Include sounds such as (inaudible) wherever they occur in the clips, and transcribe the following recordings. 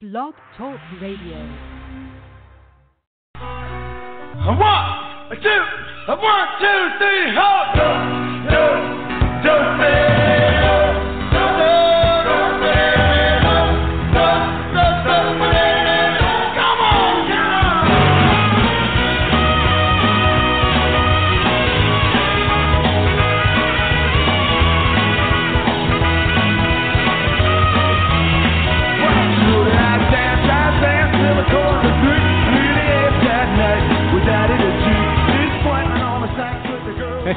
Blog Talk Radio. A one, a two, a one, two, three, hold up, two, two, three.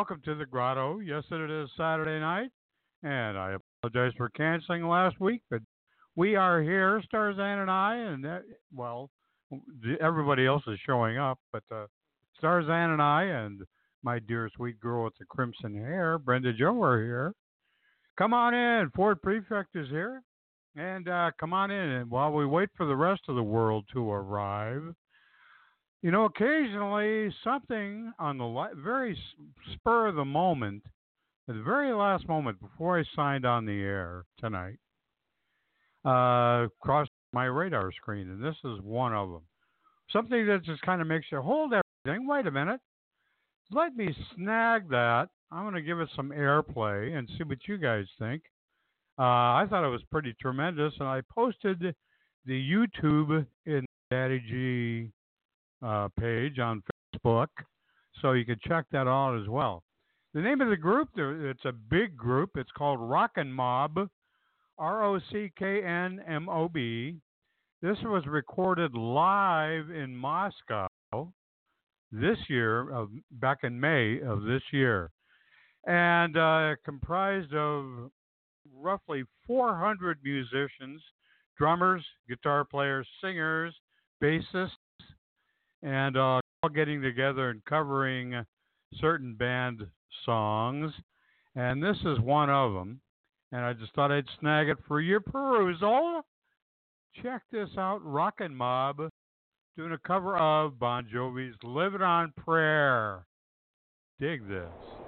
Welcome to the grotto. Yes, it is Saturday night, and I apologize for canceling last week, but we are here, Starzan and I, and that, well, everybody else is showing up, but uh, Starzan and I and my dear sweet girl with the crimson hair, Brenda Joe, are here. Come on in. Ford Prefect is here. And uh, come on in. And while we wait for the rest of the world to arrive, you know, occasionally something on the li- very spur of the moment, at the very last moment before I signed on the air tonight, uh, crossed my radar screen, and this is one of them. Something that just kind of makes you hold everything. Wait a minute. Let me snag that. I'm going to give it some airplay and see what you guys think. Uh, I thought it was pretty tremendous, and I posted the YouTube in Daddy G uh, page on Facebook, so you can check that out as well. The name of the group, it's a big group. It's called Rockin' Mob, R O C K N M O B. This was recorded live in Moscow this year, back in May of this year, and uh, comprised of roughly 400 musicians, drummers, guitar players, singers, bassists, and uh, all getting together and covering certain band songs. And this is one of them. And I just thought I'd snag it for your perusal. Check this out Rockin' Mob doing a cover of Bon Jovi's Living on Prayer. Dig this.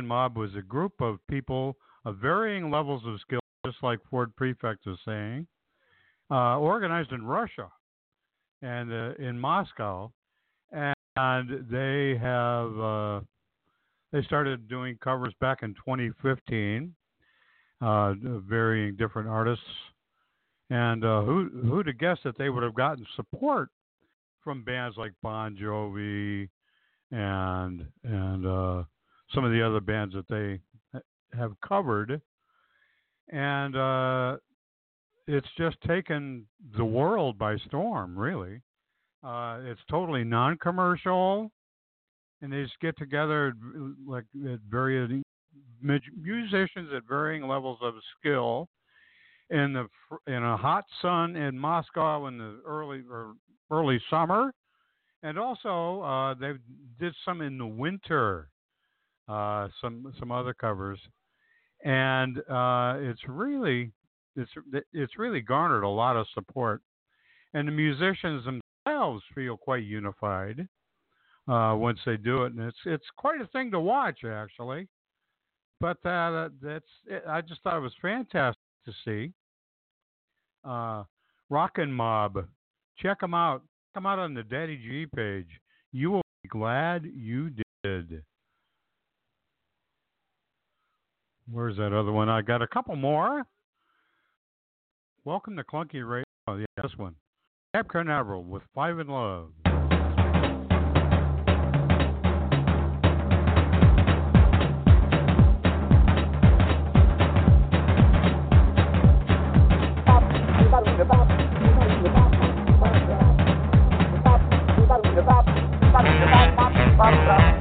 Mob was a group of people of varying levels of skill, just like Ford Prefect is saying, uh, organized in Russia and uh, in Moscow. And they have uh, they started doing covers back in 2015, uh, varying different artists. And uh, who who'd have guessed that they would have gotten support from bands like Bon Jovi and and uh, some of the other bands that they have covered, and uh, it's just taken the world by storm. Really, uh, it's totally non-commercial, and they just get together like at various musicians at varying levels of skill in the in a hot sun in Moscow in the early or early summer, and also uh, they did some in the winter, uh, some some other covers, and uh, it's really it's it's really garnered a lot of support, and the musicians themselves feel quite unified uh, once they do it, and it's it's quite a thing to watch actually. But uh, that's it. I just thought it was fantastic to see. Uh, Rockin' Mob, check them out. Come out on the Daddy G page. You will be glad you did. Where's that other one? I got a couple more. Welcome to Clunky Radio. Oh, yeah, this one. Cap Canaveral with Five in Love. Bye.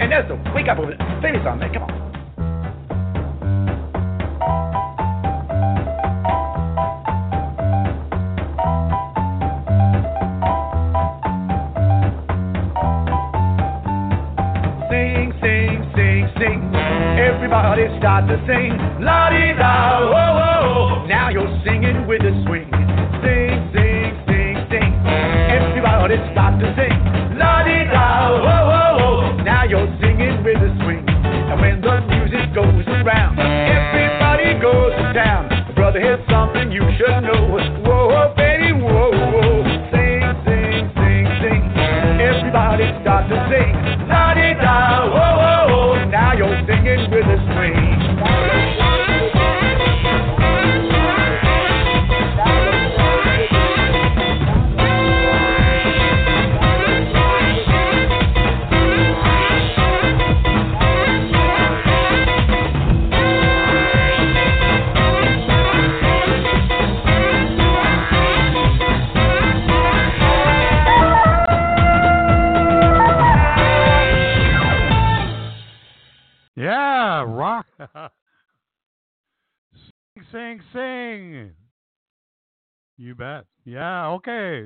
And that's a wake up over there. finish me something, man. Come on. the to sing. Love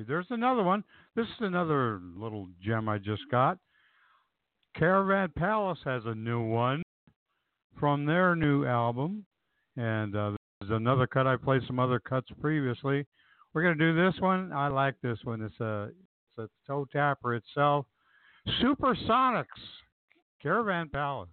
There's another one. This is another little gem I just got. Caravan Palace has a new one from their new album, and uh, this is another cut. I played some other cuts previously. We're gonna do this one. I like this one. It's a it's a toe tapper itself. Supersonics, Caravan Palace.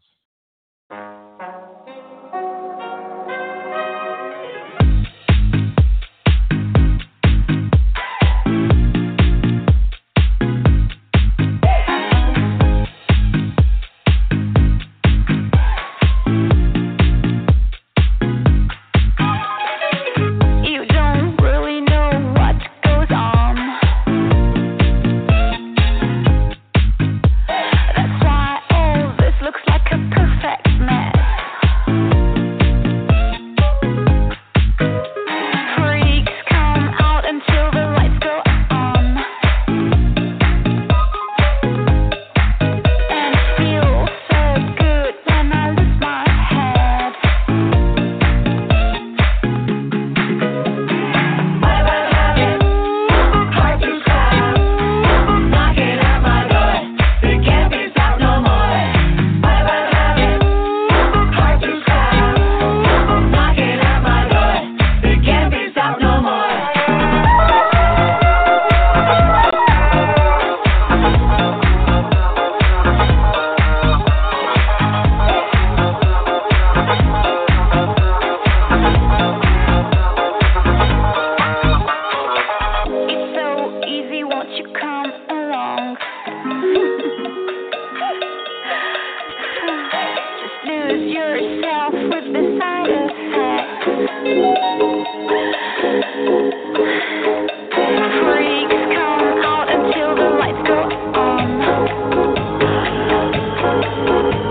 Música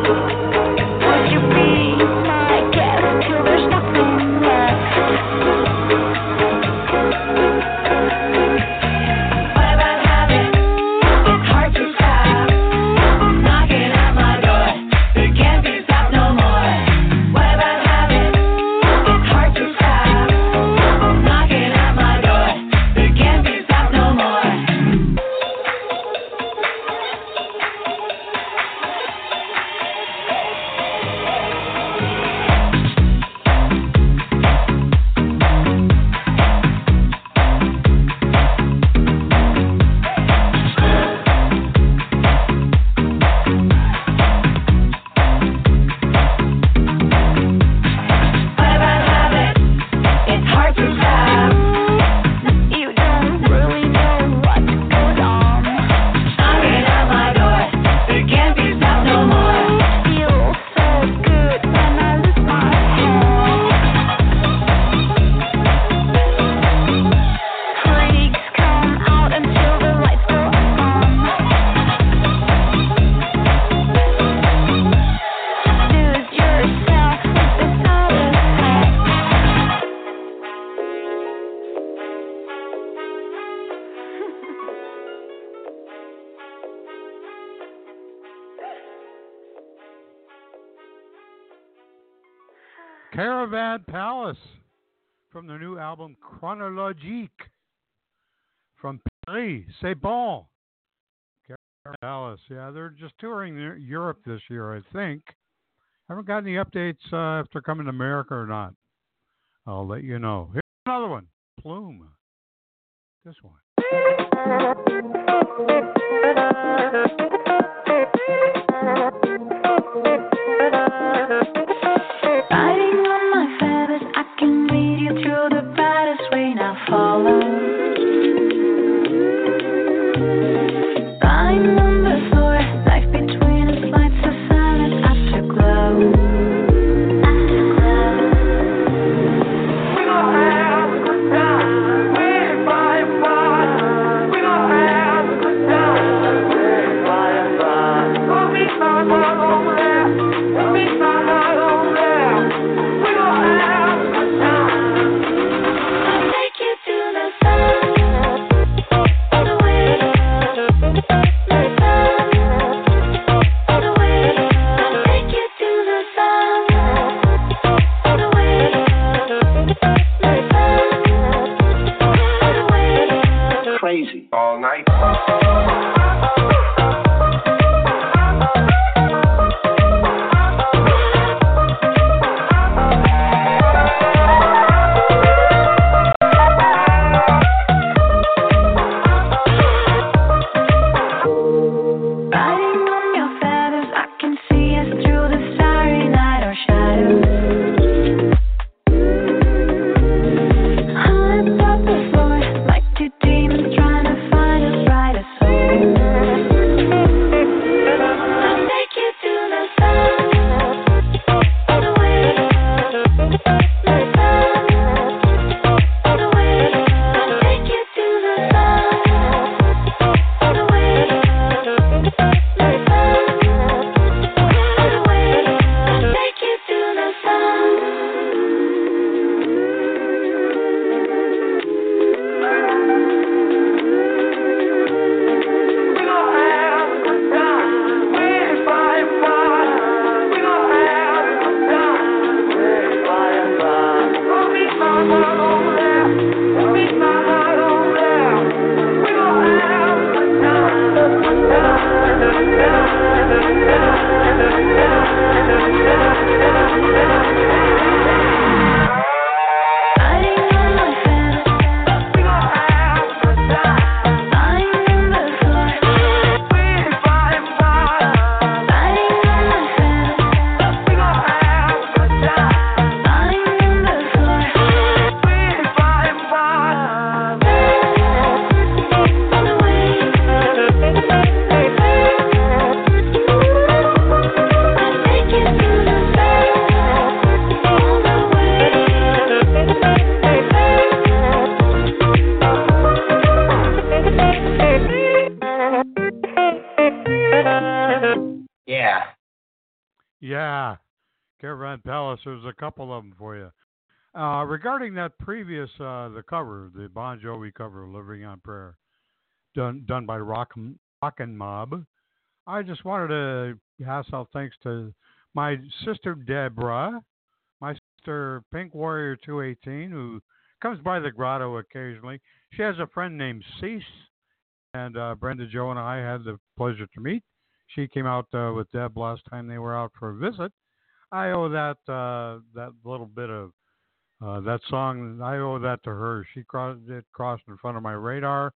Chronologic from Paris. C'est bon. Palace. Yeah, they're just touring Europe this year, I think. Haven't got any updates uh, if they're coming to America or not. I'll let you know. Here's another one. Plume. This one. all I regarding that previous uh, the cover, the Bon Jovi cover, "Living on Prayer," done done by Rock Rockin' Mob, I just wanted to pass out thanks to my sister Deborah, my sister Pink Warrior 218, who comes by the grotto occasionally. She has a friend named Cease, and uh, Brenda Joe and I had the pleasure to meet. She came out uh, with Deb last time they were out for a visit. I owe that uh, that little bit of uh, that song, I owe that to her. She crossed it crossed in front of my radar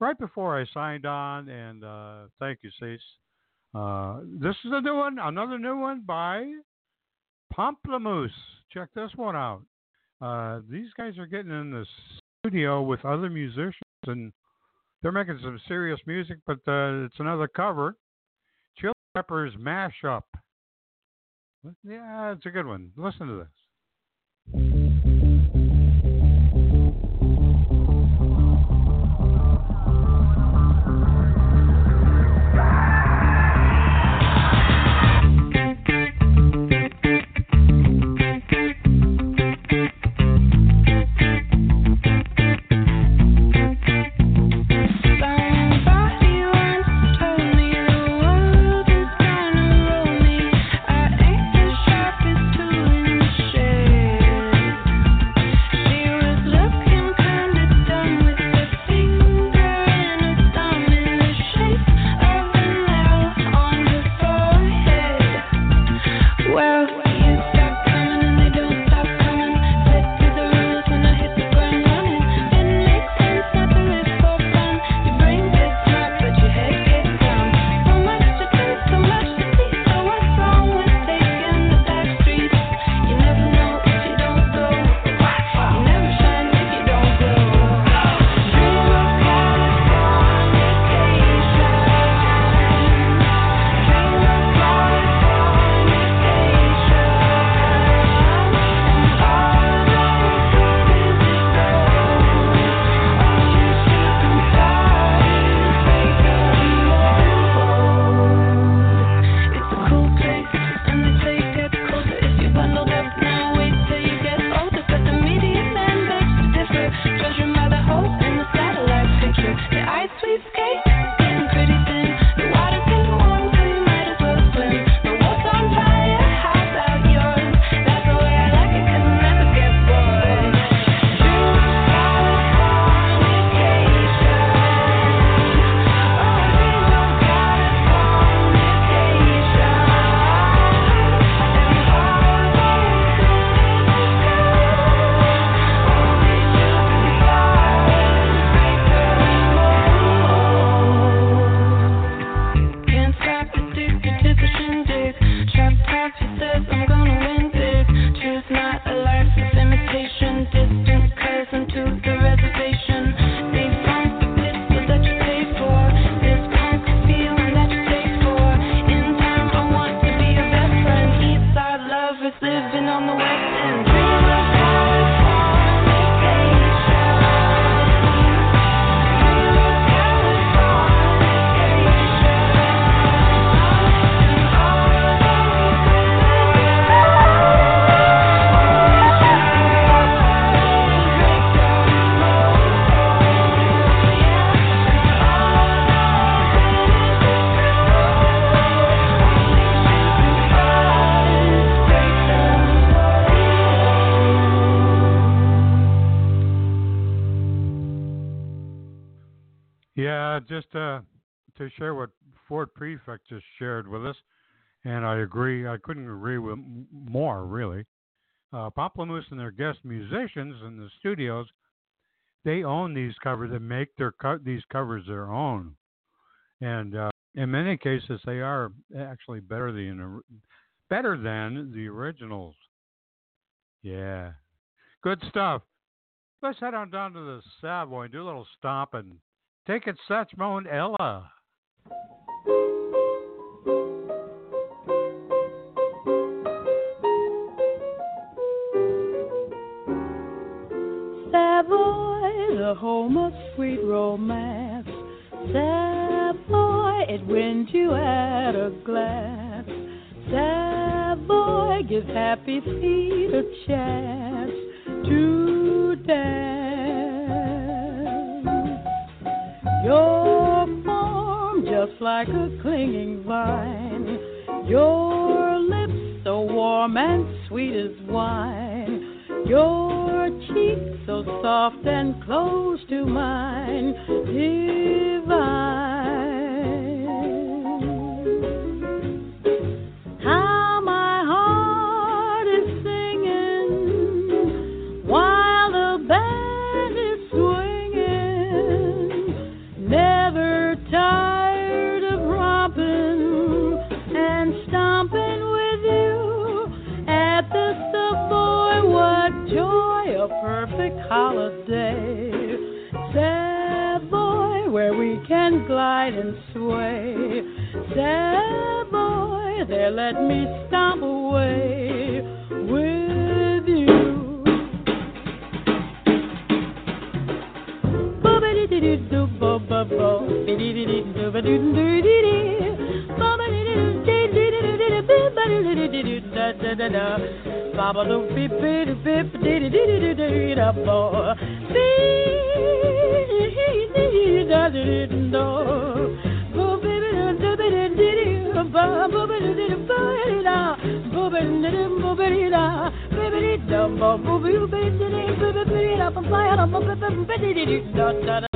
right before I signed on, and uh, thank you, Cease. Uh, this is a new one, another new one by Pomplamoose. Check this one out. Uh, these guys are getting in the studio with other musicians, and they're making some serious music, but uh, it's another cover. Chili Peppers Mashup. Yeah, it's a good one. Listen to this. living on the West End. Share what Ford Prefect just shared with us, and I agree. I couldn't agree with more, really. Uh, and their guest musicians in the studios, they own these covers. They make their co- these covers their own, and uh, in many cases, they are actually better than better than the originals. Yeah, good stuff. Let's head on down to the Savoy and do a little stomping. Take it, Satchmo and Ella. Savoy, the home of sweet romance. Savoy, it wins you at a glance. Savoy gives happy feet a chance to dance. Your just like a clinging vine. Your lips so warm and sweet as wine. Your cheeks so soft and close to mine. Divine. Holiday. Savoy, where we can glide and sway. Savoy, there let me stomp away with you. Savoy.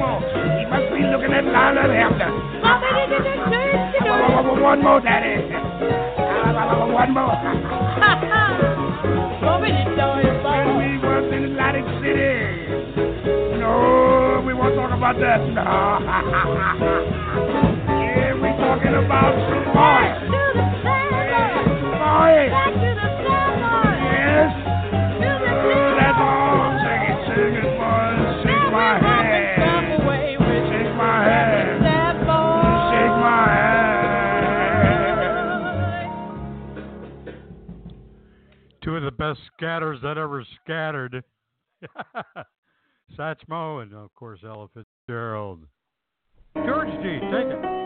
Say one more. He must be looking at Lila Hampton. One more, Daddy. One more. (laughs) when we was in Atlantic City. No, we won't talk about that. (laughs) No. yeah, we talking about some. Boys. Best scatters that ever scattered. (laughs) Satchmo and of course Ella Fitzgerald. George G, take it.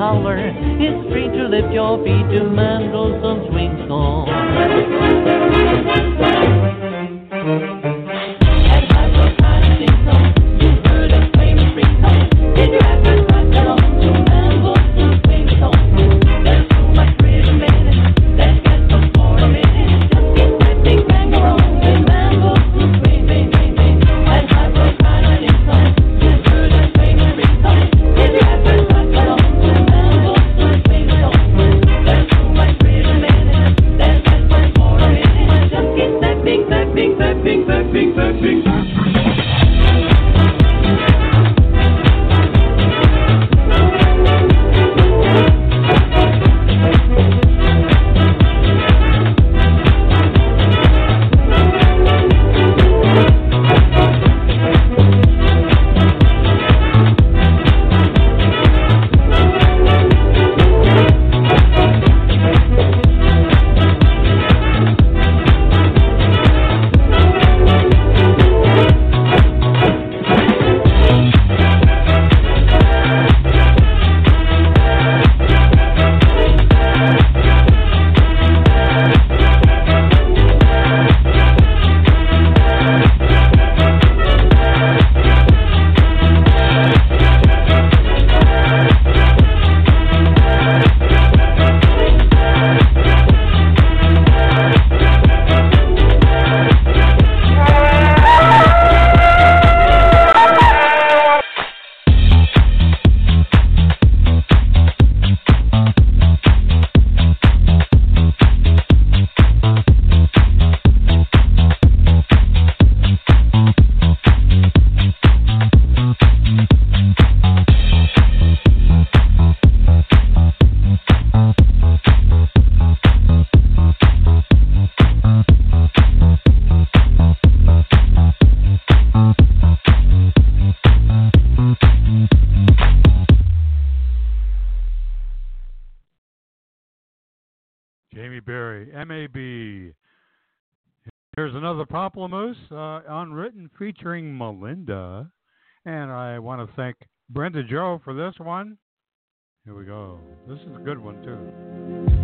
color. It's free to lift your feet to written featuring Melinda. And I want to thank Brenda Joe for this one. Here we go. This is a good one, too.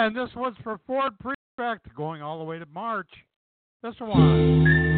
And this was for Ford Prefect going all the way to March. This one.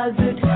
buzzard.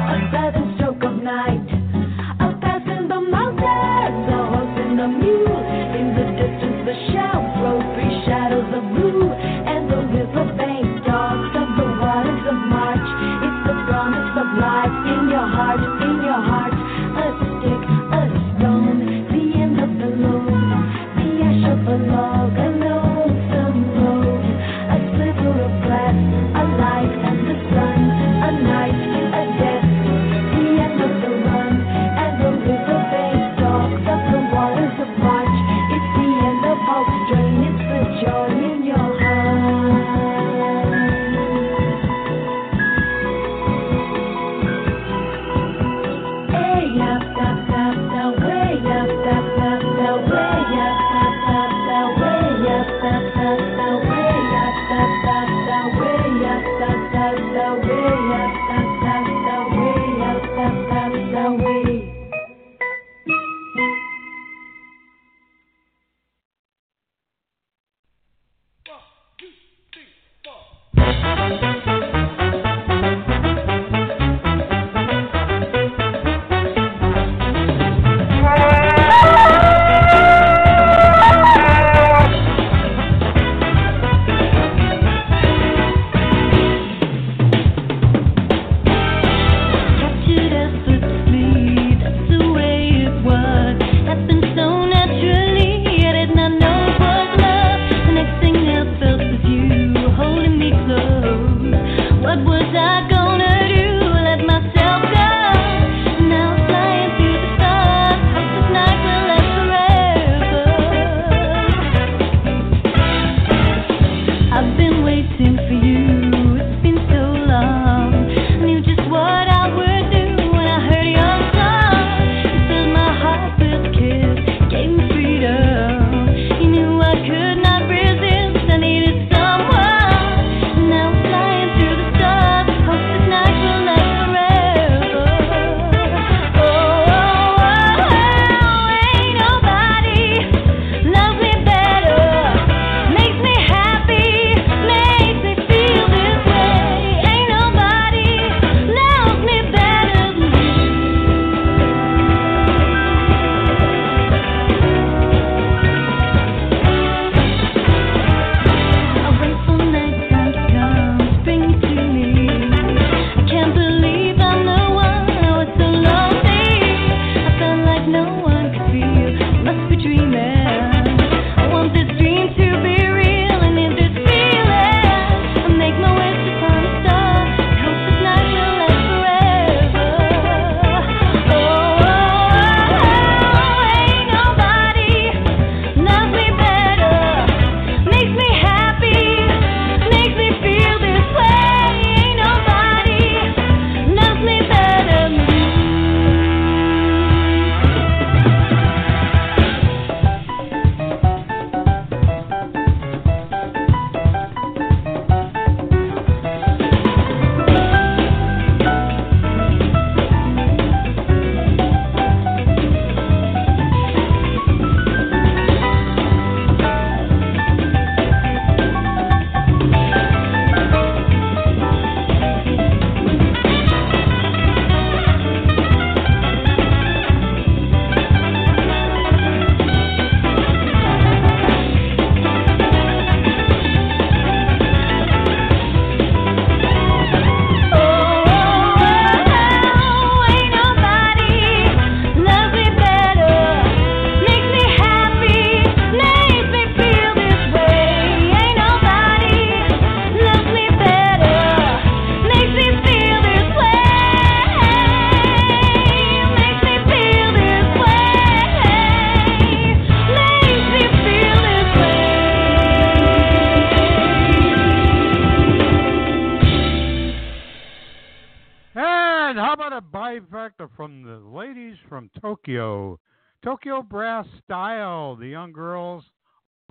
Tokyo Brass Style, the young girls,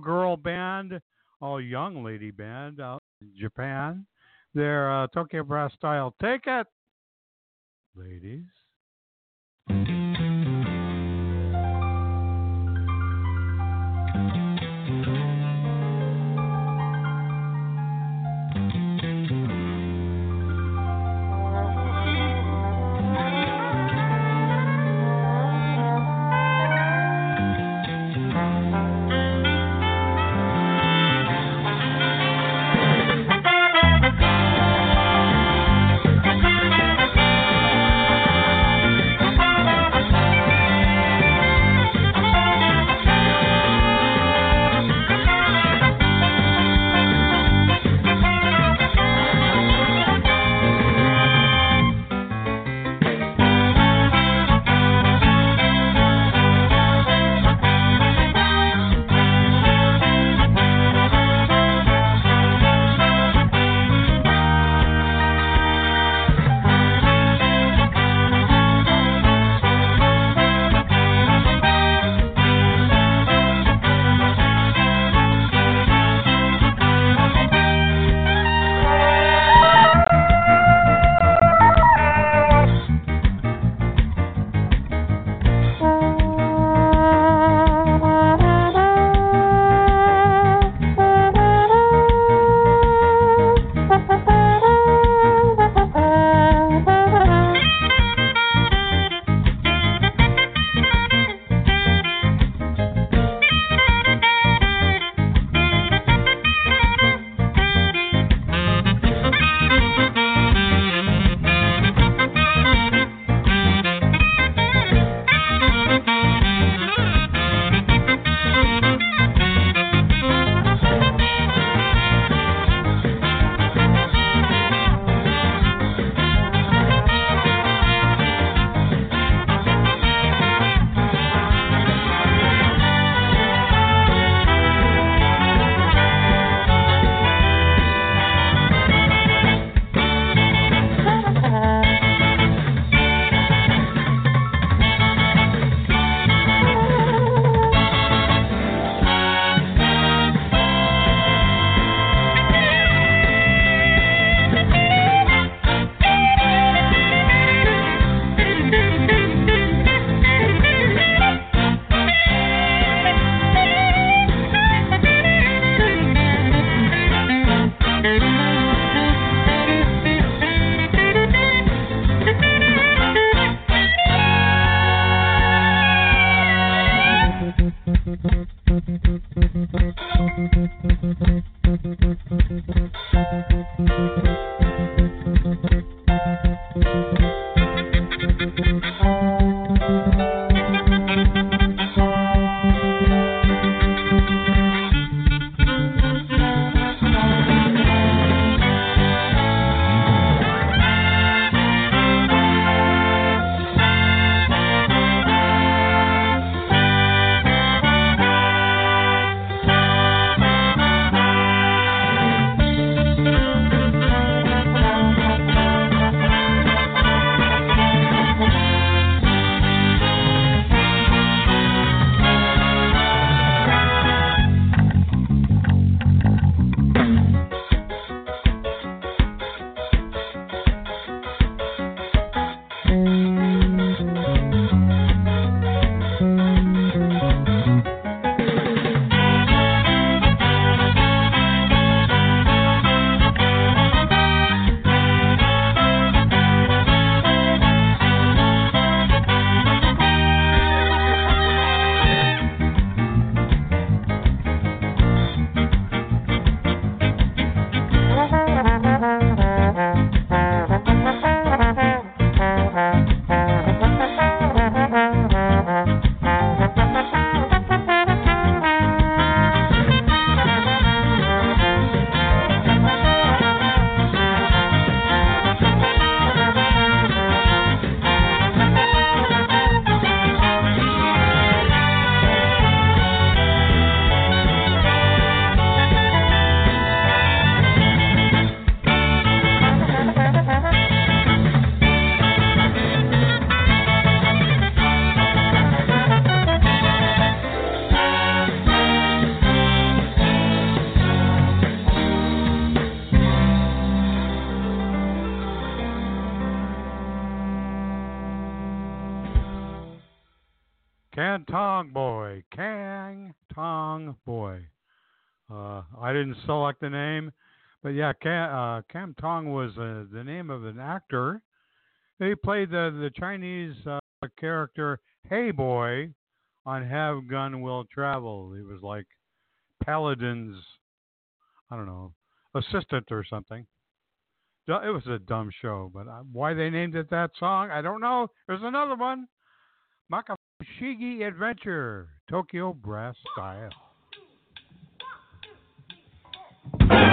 girl band, all young lady band out in Japan. They're uh, Tokyo Brass Style. Take it, ladies. Select the name, but yeah, Kam, uh, Kam Tong was uh, the name of an actor. He played the the Chinese uh, character Hey Boy on Have Gun Will Travel. He was like Paladin's, I don't know, assistant or something. It was a dumb show, but uh, why they named it that song, I don't know. There's another one, Makafushigi Adventure, Tokyo Brass Style. Thank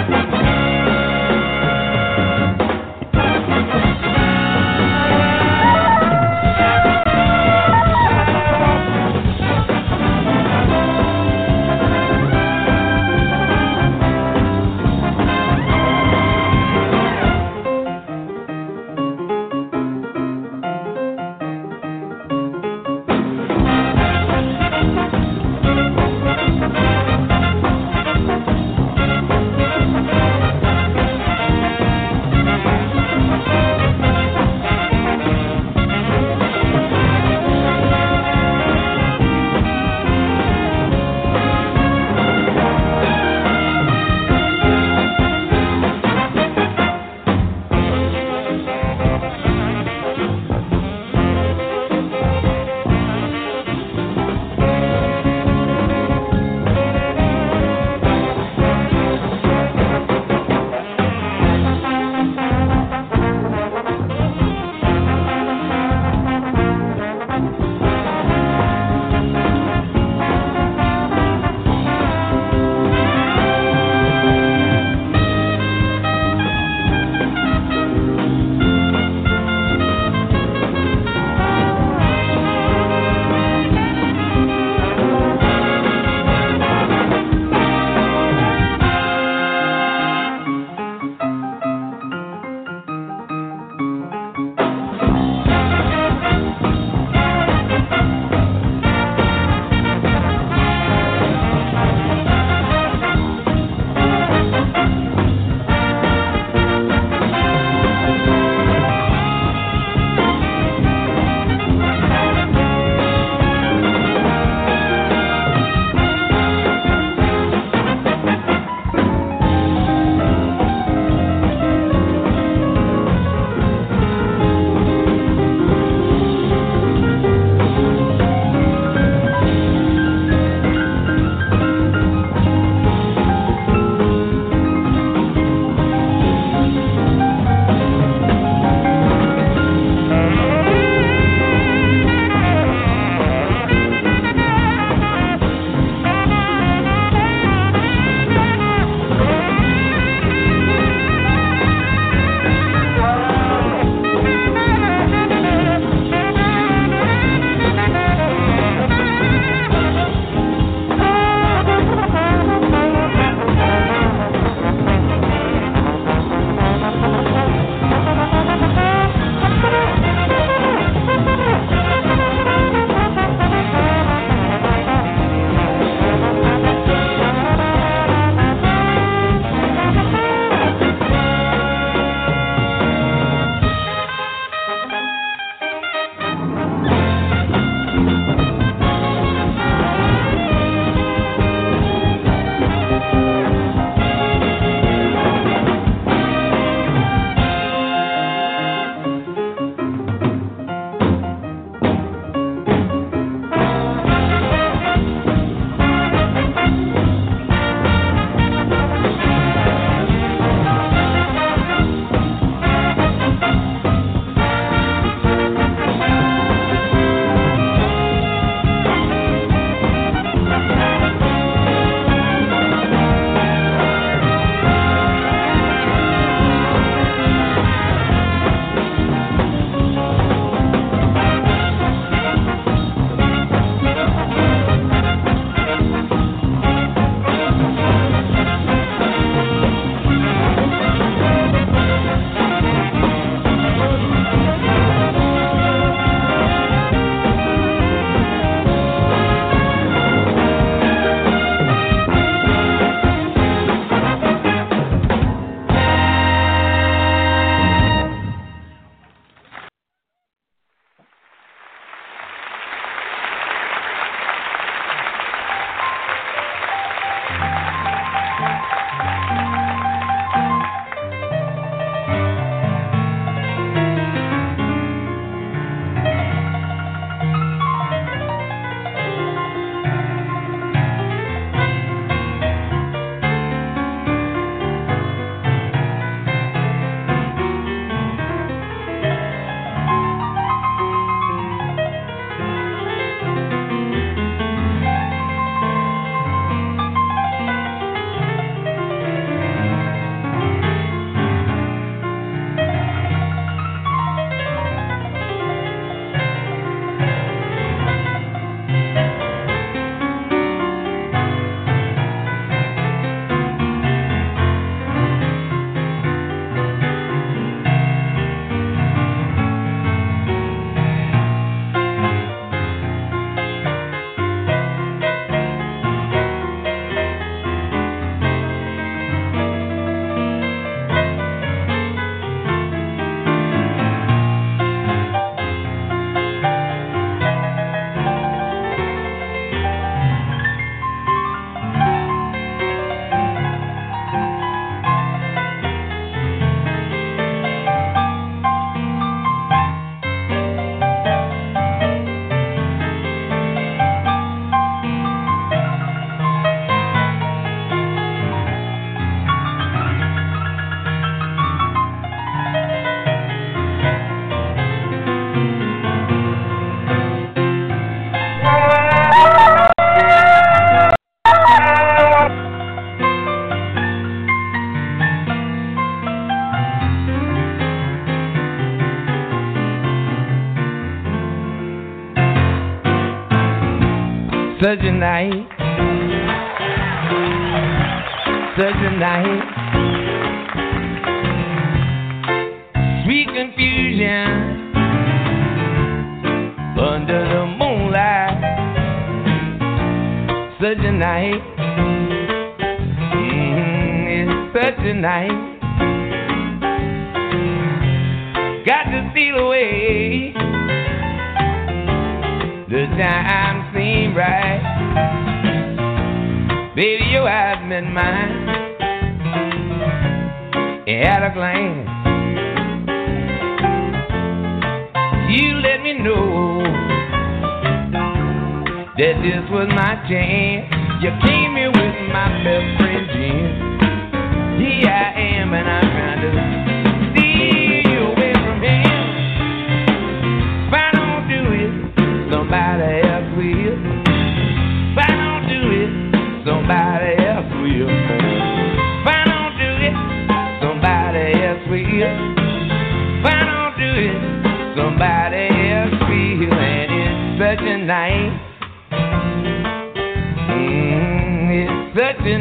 such a night, such a night. Sweet confusion under the moonlight, such a night. Mm, it's such a night. Got to steal away. The time seemed right. Baby, your eyes met mine. At a glance, you let me know that this was my chance. You came here with my best friend Jim. Here I am, and I'm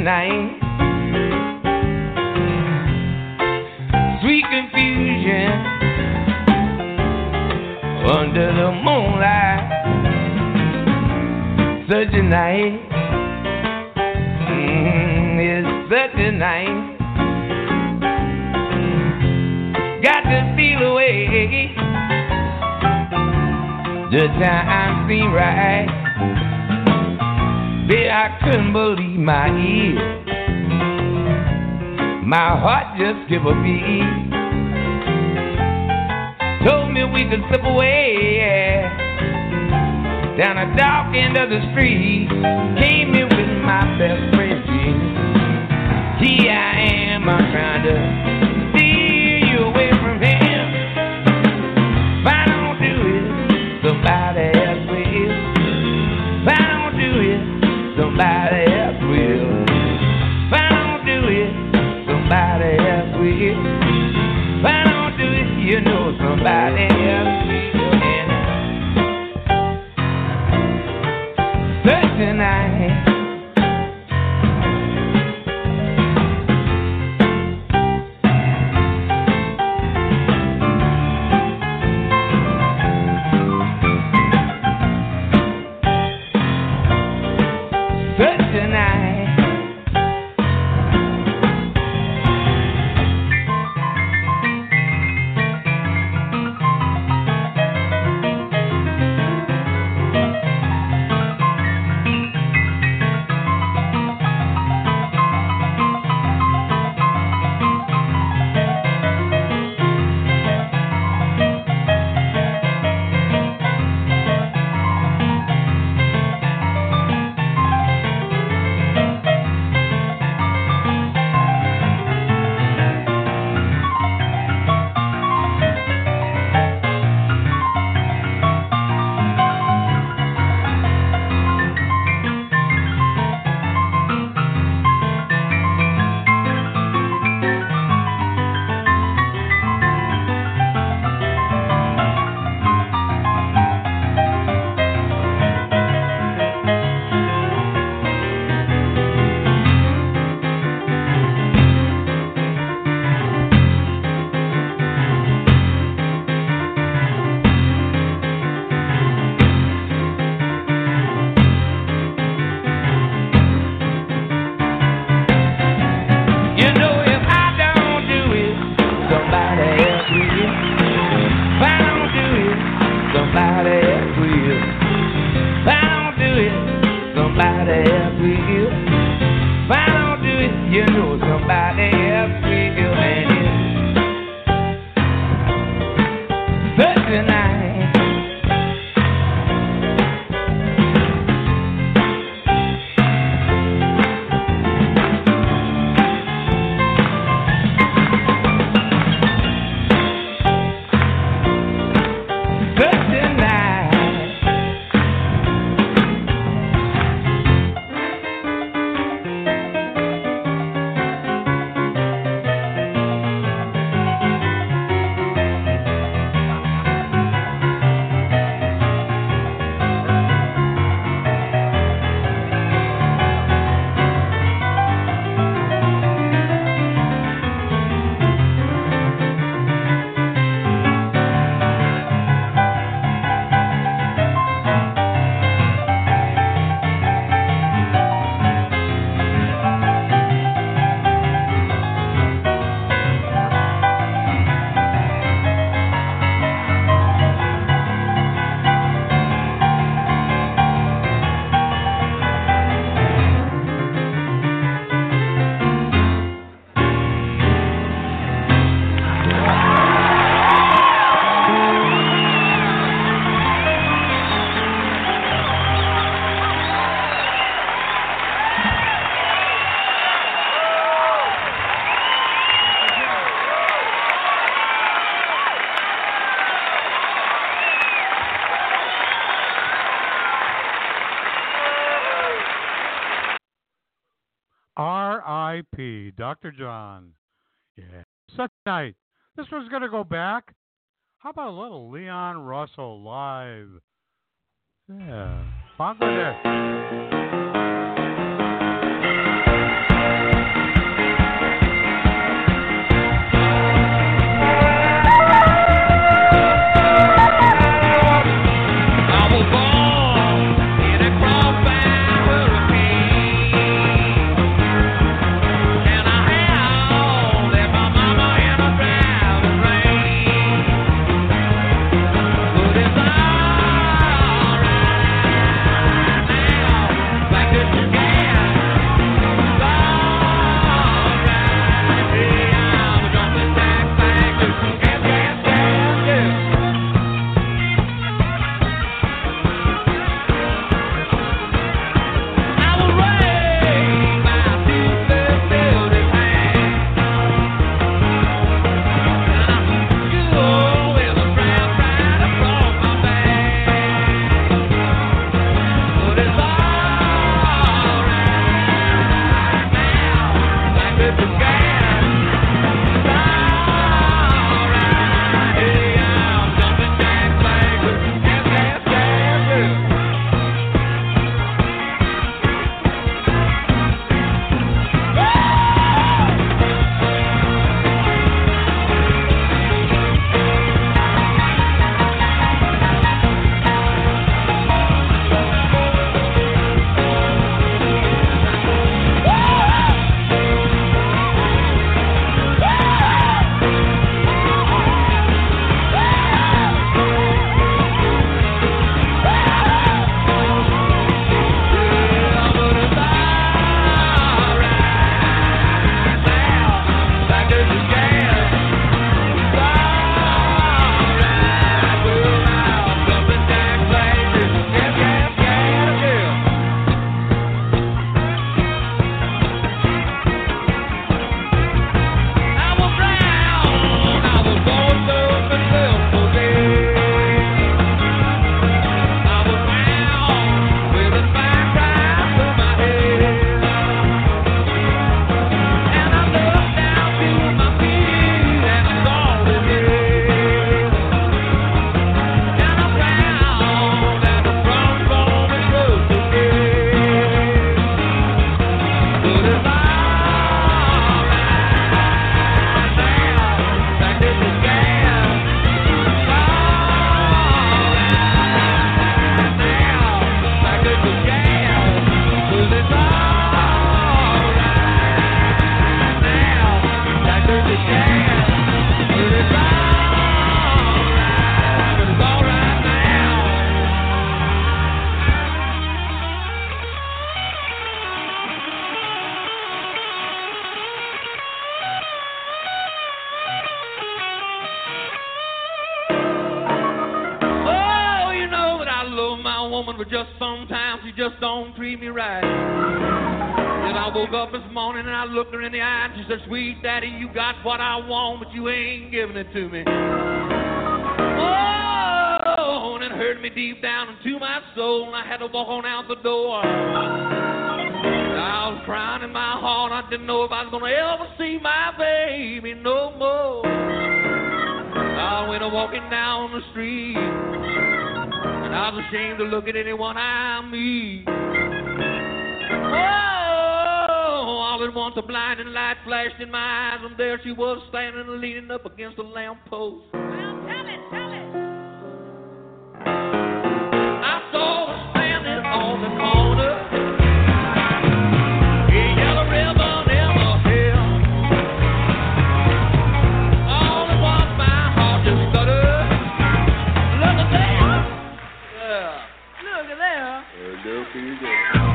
it's such a night. Sweet confusion under the moonlight. Such a night. Mm, it's such a night. Got to steal away. The time seemed right. My ears. My heart just skipped a beat. Told me we could slip away yeah. down a dark end of the street. Came Dr. John. Yeah, such a night. This one's going to go back. How about a little Leon Russell live? Yeah, Bangladesh. Oh, treat me right. Then I woke up this morning and I looked her in the eye and she said, Sweet daddy, you got what I want, but you ain't giving it to me. Oh, and it hurt me deep down into my soul, and I had to walk on out the door. I was crying in my heart, I didn't know if I was gonna ever see my baby no more. I went walking down the street, and I was ashamed to look at anyone I meet. Oh, all at once a blinding light flashed in my eyes, and there she was standing leaning up against a lamppost. I saw her standing on the corner. A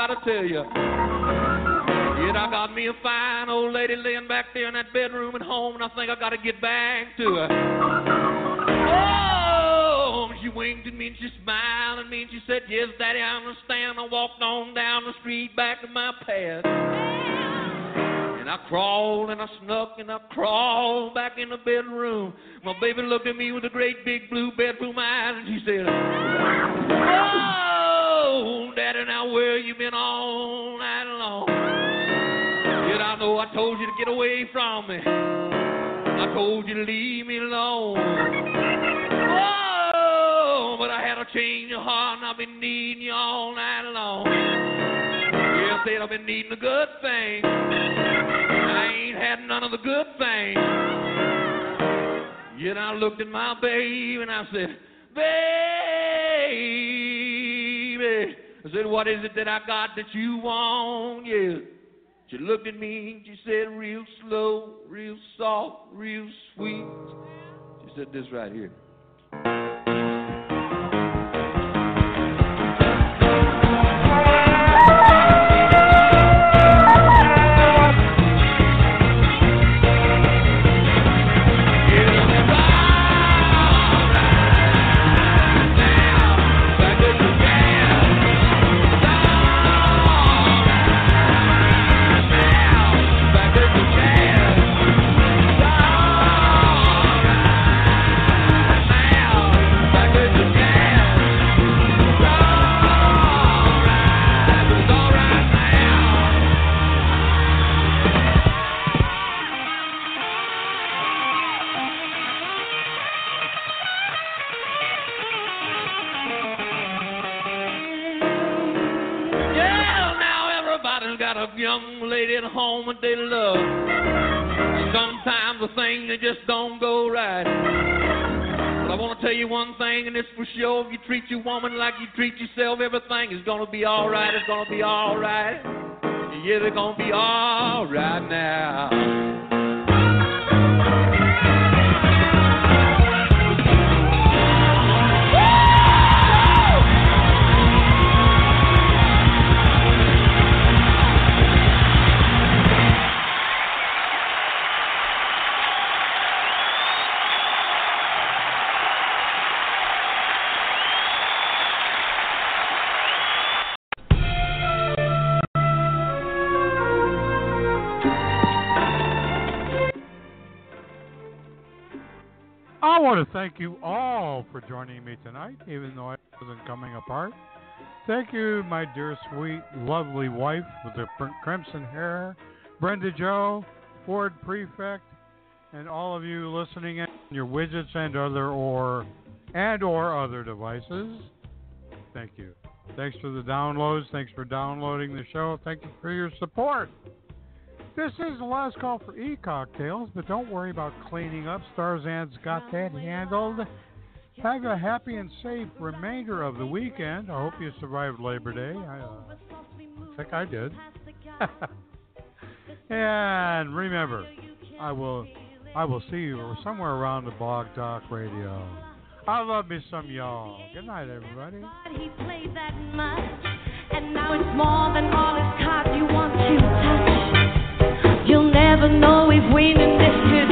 gotta tell you. Yet I got me a fine old lady laying back there in that bedroom at home, and I think I gotta get back to her. Oh, she winked at me and she smiled at me and she said, Yes, Daddy, I understand. I walked on down the street back to my pad. And I crawled and I snuck and I crawled back in the bedroom. My baby looked at me with a great big blue bedroom eyes and she said, Oh, Oh, Daddy, now where you been all night long? Yet I know I told you to get away from me. I told you to leave me alone. Oh, but I had to change your heart and I've been needing you all night long. I said I've been needing a good thing. I ain't had none of the good things. Yet I looked at my baby and I said, Baby, I said, what is it that I got that you want? Yeah. She looked at me and she said, real slow, real soft, real sweet. She said this right here. Lady at they love. Sometimes the things they just don't go right. But I want to tell you one thing, and it's for sure. If you treat your woman like you treat yourself, everything is going to be all right. It's going to be all right. Yeah, they're going to be all right now. Want to thank you all for joining me tonight, even though I wasn't coming apart. Thank you, my dear, sweet, lovely wife with the crimson hair, Brenda Joe, Ford Prefect, and all of you listening in your widgets and other or and or other devices. Thank you. Thanks for the downloads. Thanks for downloading the show. Thank you for your support. This is the last call for e-cocktails, but don't worry about cleaning up. Starzan's got that handled. Have a happy and safe remainder of the weekend. I hope you survived Labor Day. I uh, think I did. (laughs) and remember, I will, I will see you somewhere around the Blog Talk Radio. I love me some y'all. Good night, everybody. He played that much, and now it's more than all his cards you want to. You'll never know if winning this could